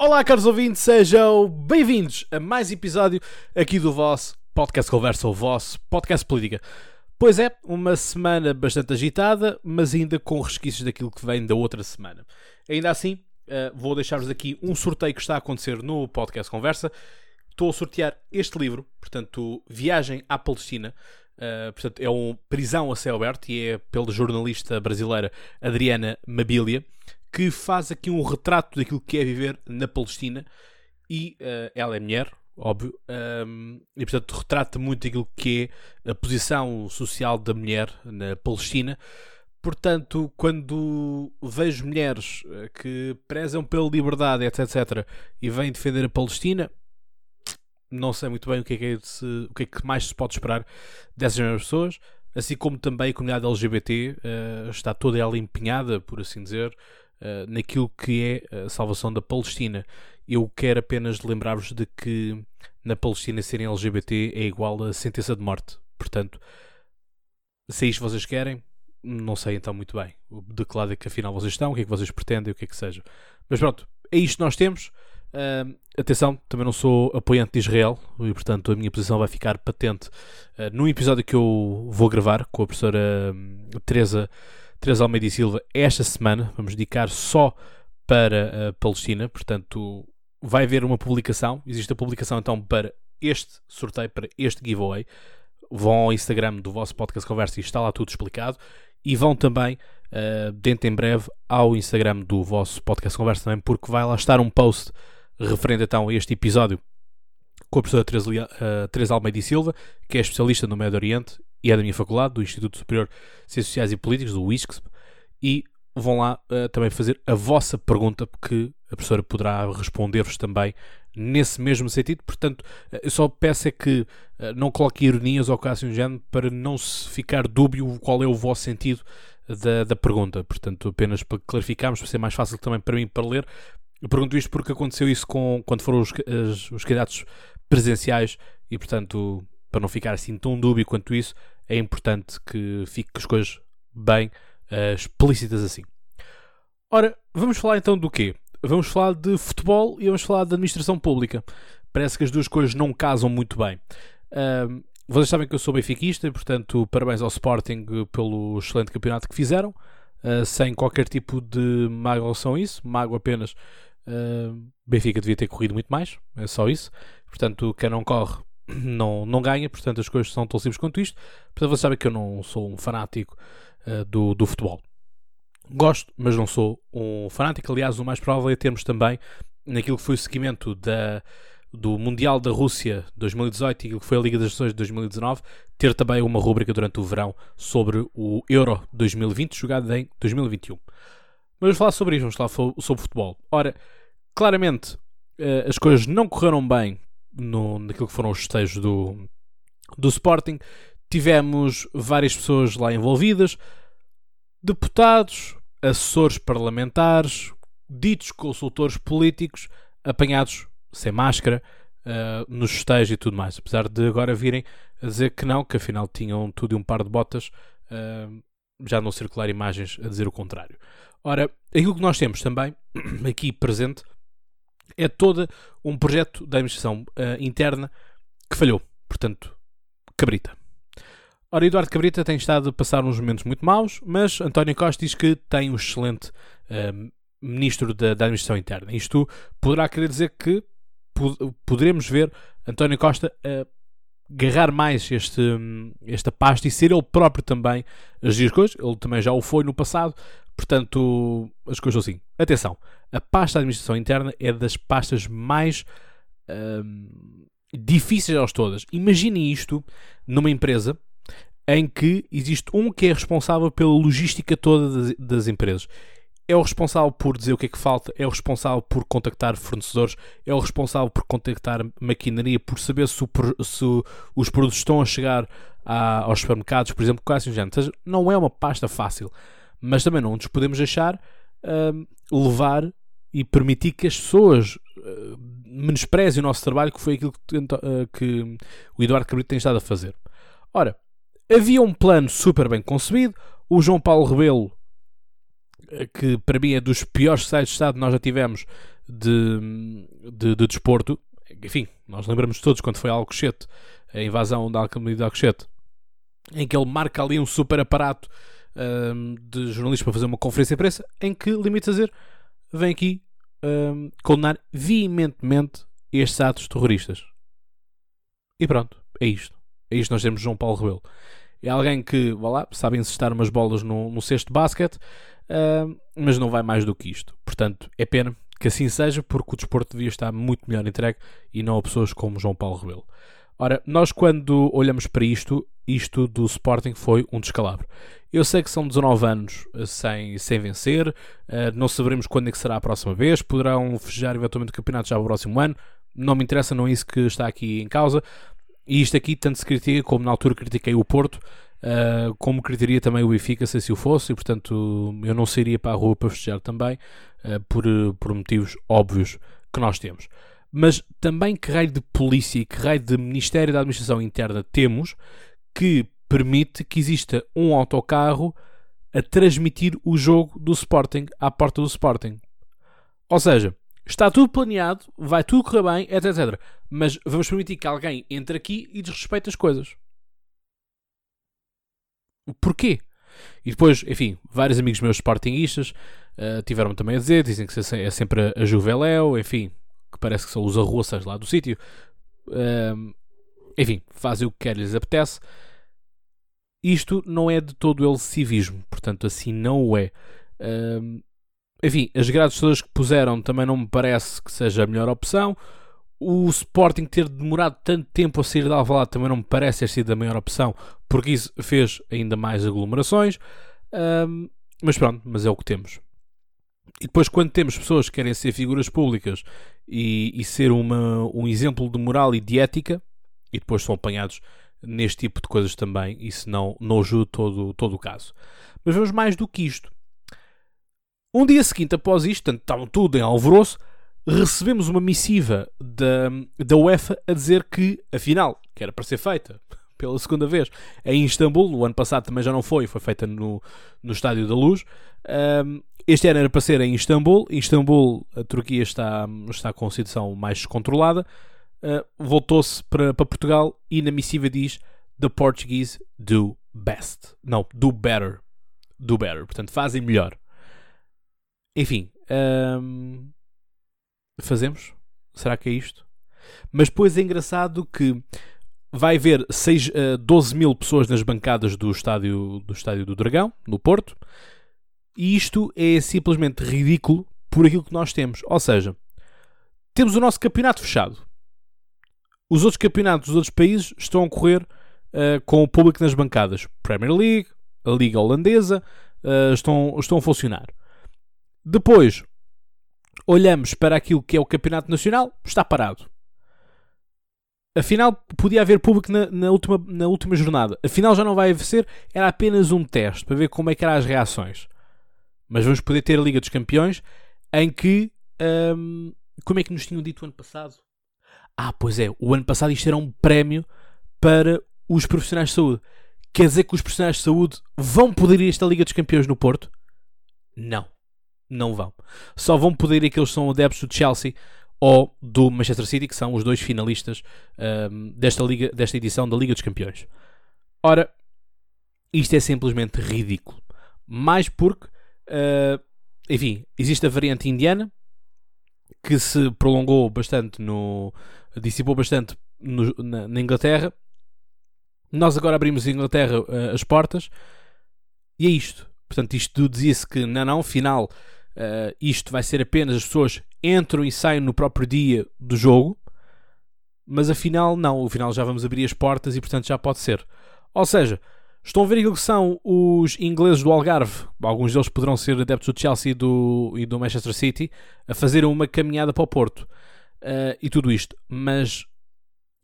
Olá, caros ouvintes, sejam bem-vindos a mais episódio aqui do vosso podcast Conversa, o vosso podcast política. Pois é, uma semana bastante agitada, mas ainda com resquícios daquilo que vem da outra semana. Ainda assim, uh, vou deixar-vos aqui um sorteio que está a acontecer no podcast Conversa. Estou a sortear este livro, portanto, Viagem à Palestina. Uh, portanto, é um Prisão a Céu Aberto e é pela jornalista brasileira Adriana Mabilia que faz aqui um retrato daquilo que é viver na Palestina e uh, ela é mulher, óbvio, um, e portanto retrata muito aquilo que é a posição social da mulher na Palestina. Portanto, quando vejo mulheres eh, que prezam pela liberdade, etc, etc, e vêm defender a Palestina, não sei muito bem o que é que, é se, o que, é que mais se pode esperar dessas mesmas pessoas, assim como também a comunidade LGBT uh, eh, está toda ela empenhada, por assim dizer, uh, naquilo que é a salvação da Palestina. Eu quero apenas lembrar-vos de que na Palestina serem LGBT é igual a sentença de morte. Portanto, se é isto vocês querem, não sei então muito bem de que lado é que afinal vocês estão, o que é que vocês pretendem, o que é que seja. Mas pronto, é isto que nós temos. Uh, atenção, também não sou apoiante de Israel e portanto a minha posição vai ficar patente uh, num episódio que eu vou gravar com a professora uh, Teresa Teresa Almeida e Silva esta semana. Vamos dedicar só para a Palestina, portanto, vai haver uma publicação. Existe a publicação então para este sorteio, para este giveaway. Vão ao Instagram do vosso podcast Conversa e está lá tudo explicado. E vão também, uh, dentro em breve, ao Instagram do vosso podcast Conversa também, porque vai lá estar um post referente então a este episódio com a professora Teresa, uh, Almeida e Silva, que é especialista no Médio Oriente e é da minha faculdade, do Instituto Superior de Ciências Sociais e Políticas, do ISCSP, e vão lá uh, também fazer a vossa pergunta, porque a professora poderá responder-vos também nesse mesmo sentido. Portanto, uh, eu só peço é que uh, não coloquem ironias ou caso um género para não se ficar dúbio qual é o vosso sentido da, da pergunta. Portanto, apenas para clarificarmos, para ser mais fácil também para mim para ler. Eu pergunto isto porque aconteceu isso com, quando foram os, os, os candidatos presenciais e, portanto, para não ficar assim tão dúbio quanto isso, é importante que fique as coisas bem uh, explícitas assim. Ora, vamos falar então do quê? Vamos falar de futebol e vamos falar de administração pública. Parece que as duas coisas não casam muito bem. Uh, vocês sabem que eu sou benfiquista e, portanto, parabéns ao Sporting pelo excelente campeonato que fizeram, uh, sem qualquer tipo de mágoa a isso, mágoa apenas. Uh, Benfica devia ter corrido muito mais, é só isso. Portanto, quem não corre não, não ganha, portanto as coisas são tão simples quanto isto. Portanto, você sabe que eu não sou um fanático uh, do, do futebol. Gosto, mas não sou um fanático. Aliás, o mais provável é termos também, naquilo que foi o seguimento da, do Mundial da Rússia 2018 e aquilo que foi a Liga das Nações de 2019, ter também uma rúbrica durante o verão sobre o Euro 2020, jogado em 2021. Mas vamos falar sobre isso, vamos falar sobre futebol. Ora, claramente uh, as coisas não correram bem no, naquilo que foram os festejos do, do Sporting. Tivemos várias pessoas lá envolvidas, deputados, assessores parlamentares, ditos consultores políticos, apanhados sem máscara uh, nos festejos e tudo mais. Apesar de agora virem a dizer que não, que afinal tinham tudo e um par de botas, uh, já não circular imagens a dizer o contrário. Ora, aquilo que nós temos também aqui presente é todo um projeto da administração uh, interna que falhou. Portanto, Cabrita. Ora, Eduardo Cabrita tem estado a passar uns momentos muito maus, mas António Costa diz que tem um excelente uh, ministro da, da, administração interna. Isto poderá querer dizer que pod poderemos ver António Costa a agarrar mais este, esta pasta e ser ele próprio também a agir as coisas. Ele também já o foi no passado, portanto, as coisas assim. Atenção, a pasta de administração interna é das pastas mais hum, difíceis delas todas. Imaginem isto numa empresa em que existe um que é responsável pela logística toda das, das, empresas. É o responsável por dizer o que é que falta, é o responsável por contactar fornecedores, é o responsável por contactar maquinaria, por saber se, o, se os produtos estão a chegar a, aos supermercados, por exemplo, quase assim. Não é uma pasta fácil, mas também não nos podemos deixar hum, levar e permitir que as pessoas uh, menosprezem o nosso trabalho, que foi aquilo que, uh, que o Eduardo Cabrito tem estado a fazer. Ora, havia um plano super bem concebido, o João Paulo Rebelo, uh, que para mim é dos piores sites de Estado que nós já tivemos, de, de, de desporto. Enfim, nós lembramos todos quando foi a Alcochete, a invasão da Alcântara de Alcochete, em que ele marca ali um super aparato um, de jornalistas para fazer uma conferência de imprensa, em que limita a dizer, vem aqui um, condenar veementemente estes atos terroristas. E pronto, é isto. É isto nós temos João Paulo Rebelo. É alguém que, vá lá, sabe encestar umas bolas no, no cesto de basquete, uh, mas não vai mais do que isto. Portanto, é pena que assim seja, porque o desporto devia estar muito melhor entregue e não a pessoas como João Paulo Rebelo. Ora, nós quando olhamos para isto, isto do Sporting foi um descalabro. Eu sei que são 19 anos eh, sem, sem vencer, uh, não saberemos quando é que será a próxima vez, poderão fechar eventualmente o campeonato já no próximo ano, não me interessa, não é isso que está aqui em causa. E isto aqui tanto se critica como na altura critiquei o Porto, uh, como criticaria também o Benfica se assim o fosse, e portanto eu não sairia para a rua para festejar também, uh, por, por motivos óbvios que nós temos. Mas também que raio de polícia e que raio de Ministério da Administração Interna temos que permite que exista um autocarro a transmitir o jogo do Sporting à porta do Sporting. Ou seja, está tudo planeado, vai tudo correr bem, etc, etc. Mas vamos permitir que alguém entre aqui e desrespeite as coisas. Porquê? E depois, enfim, vários amigos meus sportinguistas uh, tiveram também a dizer, dizem que é sempre a Juveléu, enfim, que parece que são os arroças lá do sítio. Uh, enfim, fazem o que quer lhes apetece. Isto não é de todo ele civismo, portanto, assim não o é. Enfim, as grades todas que puseram também não me parece que seja a melhor opção. O Sporting ter demorado tanto tempo a sair de Alvalade também não me parece ter sido a maior opção, porque isso fez ainda mais aglomerações. Mas pronto, mas é o que temos. E depois, quando temos pessoas que querem ser figuras públicas e, e ser uma, um exemplo de moral e de ética, e depois são apanhados neste tipo de coisas também, isso não, não ajuda todo, todo o caso. Mas vamos mais do que isto. Um dia seguinte, após isto, portanto, estavam tudo em alvoroço, recebemos uma missiva da, da UEFA a dizer que, afinal, que era para ser feita pela segunda vez em Istambul, o ano passado também já não foi, foi feita no, no Estádio da Luz. Um, este ano era para ser em Istambul. Istambul, a Turquia está, está com a situação mais descontrolada. Uh, Voltou-se para, Portugal e na missiva diz: The Portuguese do best. Não, do better. Do better. Portanto, fazem melhor. Enfim, hum, fazemos? Será que é isto? Mas depois é engraçado que vai haver 6, uh, 12 mil pessoas nas bancadas do estádio, do estádio do Dragão, no Porto, e isto é simplesmente ridículo por aquilo que nós temos. Ou seja, temos o nosso campeonato fechado. Os outros campeonatos dos outros países estão a correr uh, com o público nas bancadas. Premier League, a Liga Holandesa, uh, estão, estão a funcionar. Depois, olhamos para aquilo que é o Campeonato Nacional, está parado. Afinal, podia haver público na, na, última, na última jornada. Afinal, já não vai ser. Era apenas um teste para ver como é que eram as reações. Mas vamos poder ter a Liga dos Campeões em que. Hum, como é que nos tinham dito ano passado? Ah, pois é. O ano passado isto era um prémio para os profissionais de saúde. Quer dizer que os profissionais de saúde vão poder ir a esta Liga dos Campeões no Porto? Não não vão. Só vão poder ir aqueles que são adeptos do Chelsea ou do Manchester City, que são os dois finalistas um, desta, liga, desta edição da Liga dos Campeões. Ora, isto é simplesmente ridículo. Mais porque, uh, enfim, existe a variante indiana que se prolongou bastante no. Dissipou bastante no, na, na, Inglaterra. Nós agora abrimos em Inglaterra uh, as portas e é isto. Portanto, isto dizia-se que não, não, final uh, isto vai ser apenas as pessoas entram e saem no próprio dia do jogo, mas afinal não, afinal já vamos abrir as portas e portanto já pode ser. Ou seja, estão a ver aquilo que são os ingleses do Algarve, alguns deles poderão ser adeptos do Chelsea e do, e do Manchester City, a fazer uma caminhada para o Porto uh, e tudo isto, mas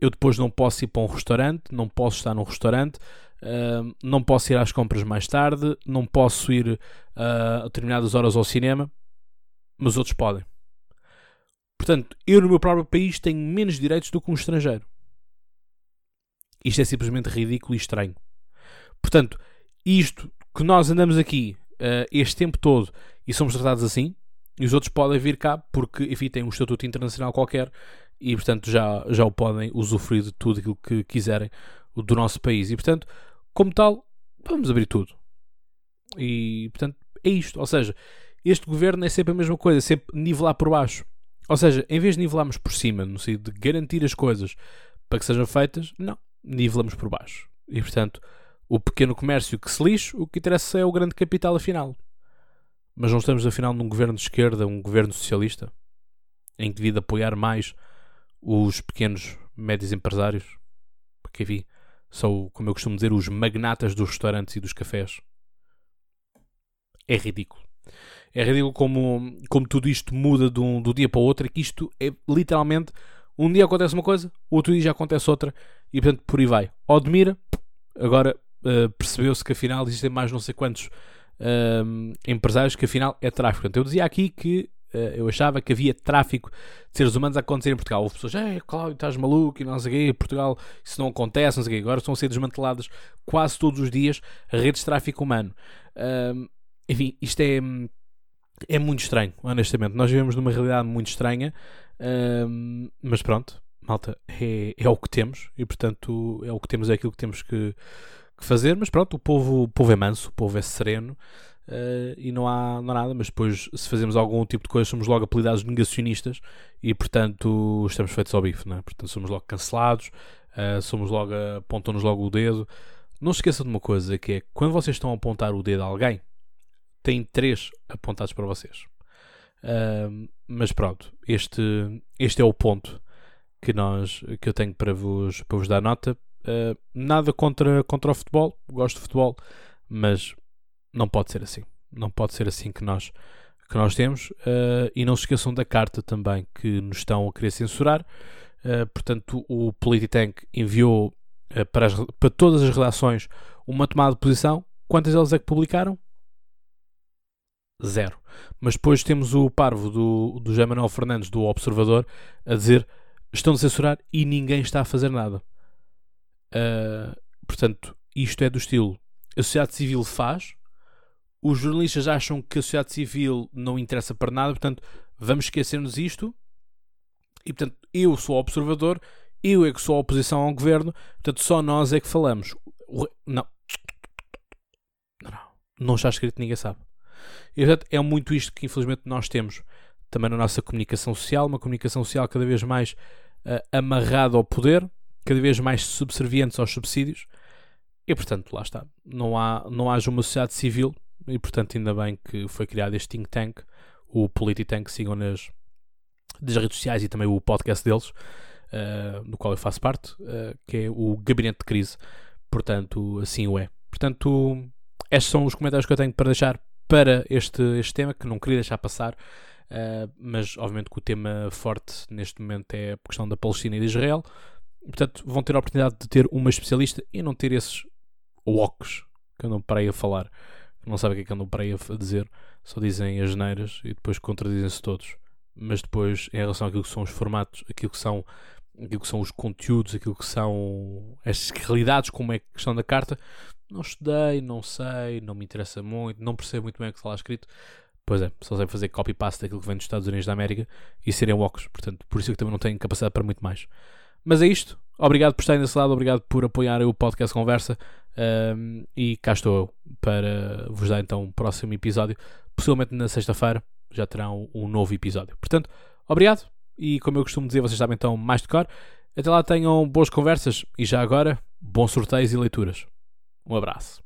eu depois não posso ir para um restaurante, não posso estar num restaurante, Uh, não posso ir às compras mais tarde, não posso ir uh, a determinadas horas ao cinema, mas outros podem. Portanto, eu no meu próprio país tenho menos direitos do que um estrangeiro. Isto é simplesmente ridículo e estranho. Portanto, isto que nós andamos aqui uh, este tempo todo e somos tratados assim, e os outros podem vir cá porque, enfim, têm um estatuto internacional qualquer e, portanto, já, já o podem usufruir de tudo aquilo que quiserem do nosso país. E, portanto, como tal, vamos abrir tudo. E, portanto, é isto. Ou seja, este governo é sempre a mesma coisa, sempre nivelar por baixo. Ou seja, em vez de nivelarmos por cima, no sentido de garantir as coisas para que sejam feitas, não, nivelamos por baixo. E, portanto, o pequeno comércio que se lixe, o que interessa é o grande capital afinal. Mas não estamos afinal num governo de esquerda, um governo socialista, em que devia apoiar mais os pequenos, médios empresários, porque enfim, são, como eu costumo dizer, os magnatas dos restaurantes e dos cafés. É ridículo. É ridículo como, como tudo isto muda de um, do dia para o outro, e que isto é literalmente um dia acontece uma coisa, outro dia já acontece outra, e portanto por aí vai. Odmira, agora uh, percebeu-se que afinal existem mais não sei quantos empresários que afinal é tráfico. Portanto, eu dizia aqui que uh, eu achava que havia tráfico de seres humanos a acontecer em Portugal. Houve pessoas, é, Cláudio, estás maluco e não sei o quê, Portugal isso não acontece, não sei o quê. Agora estão a ser desmanteladas quase todos os dias redes de tráfico humano. Enfim, isto é, é muito estranho, honestamente. Nós vivemos numa realidade muito estranha, mas pronto, malta, é, é o que temos e portanto é o que temos, é aquilo que temos que, que fazer. Mas pronto, o povo, o povo é manso, o povo é sereno. Uh, e não há, não há nada, mas depois, se fazemos algum tipo de coisa, somos logo apelidados negacionistas e, portanto, estamos feitos ao bife, não é? Portanto, somos logo cancelados, uh, somos logo, apontam-nos logo o dedo. Não se esqueçam de uma coisa, que é quando vocês estão a apontar o dedo a alguém, tem três apontados para vocês. Uh, mas pronto, este, este é o ponto que, nós, que eu tenho para vos, para vos dar nota. Uh, nada contra, contra o futebol, gosto de futebol, mas não pode ser assim. Não pode ser assim que nós, que nós temos. Uh, e não se esqueçam da carta também que nos estão a querer censurar. Uh, portanto, o Polititank enviou para, as, para todas as redações uma tomada de posição. Quantas delas é que publicaram? Zero. Mas depois temos o parvo do, do José Manuel Fernandes, do Observador, a dizer estão a censurar e ninguém está a fazer nada. Uh, portanto, isto é do estilo a sociedade civil faz, os jornalistas acham que a sociedade civil não interessa para nada, portanto, vamos esquecer-nos isto. E portanto, eu sou observador, eu é que sou a oposição ao governo, portanto, só nós é que falamos. Não. Não, não. Está escrito, ninguém sabe. E portanto, é muito isto que infelizmente nós temos também na nossa comunicação social, uma comunicação social cada vez mais uh, amarrada ao poder, cada vez mais subservientes aos subsídios, e portanto, lá está. Não há, não haja uma sociedade civil, e portanto, ainda bem que foi criado este think tank, o Polititank, sigam nas, nas redes sociais e também o podcast deles, uh, do qual eu faço parte, uh, que é o Gabinete de Crise. Portanto, assim o é. Portanto, estes são os comentários que eu tenho para deixar para este, este tema, que não queria deixar passar. Uh, mas obviamente que o tema forte neste momento é a questão da Palestina e de Israel. Portanto, vão ter a oportunidade de ter uma especialista e não ter esses walks que andam para aí a falar, não sabem o que é que andam para aí a dizer, só dizem as neiras e depois contradizem-se todos. Mas depois, em relação àquilo que são os formatos, aquilo que são, aquilo que são os conteúdos, aquilo que são estas realidades, como é a questão da carta, não estudei, não sei, não me interessa muito, não percebo muito bem o que está lá escrito. Pois é, só sei fazer copy-paste daquilo que vem dos Estados Unidos da América e serem walks, portanto, por isso é que também não tenho capacidade para muito mais. Mas é isto. Obrigado por estarem desse lado, obrigado por apoiarem o podcast Conversa. Um, e cá estou eu para vos dar então um próximo episódio. Possivelmente na sexta-feira já terão um novo episódio. Portanto, obrigado. E como eu costumo dizer, vocês sabem então mais de cor. Até lá tenham boas conversas e já agora, bons sorteios e leituras. Um abraço.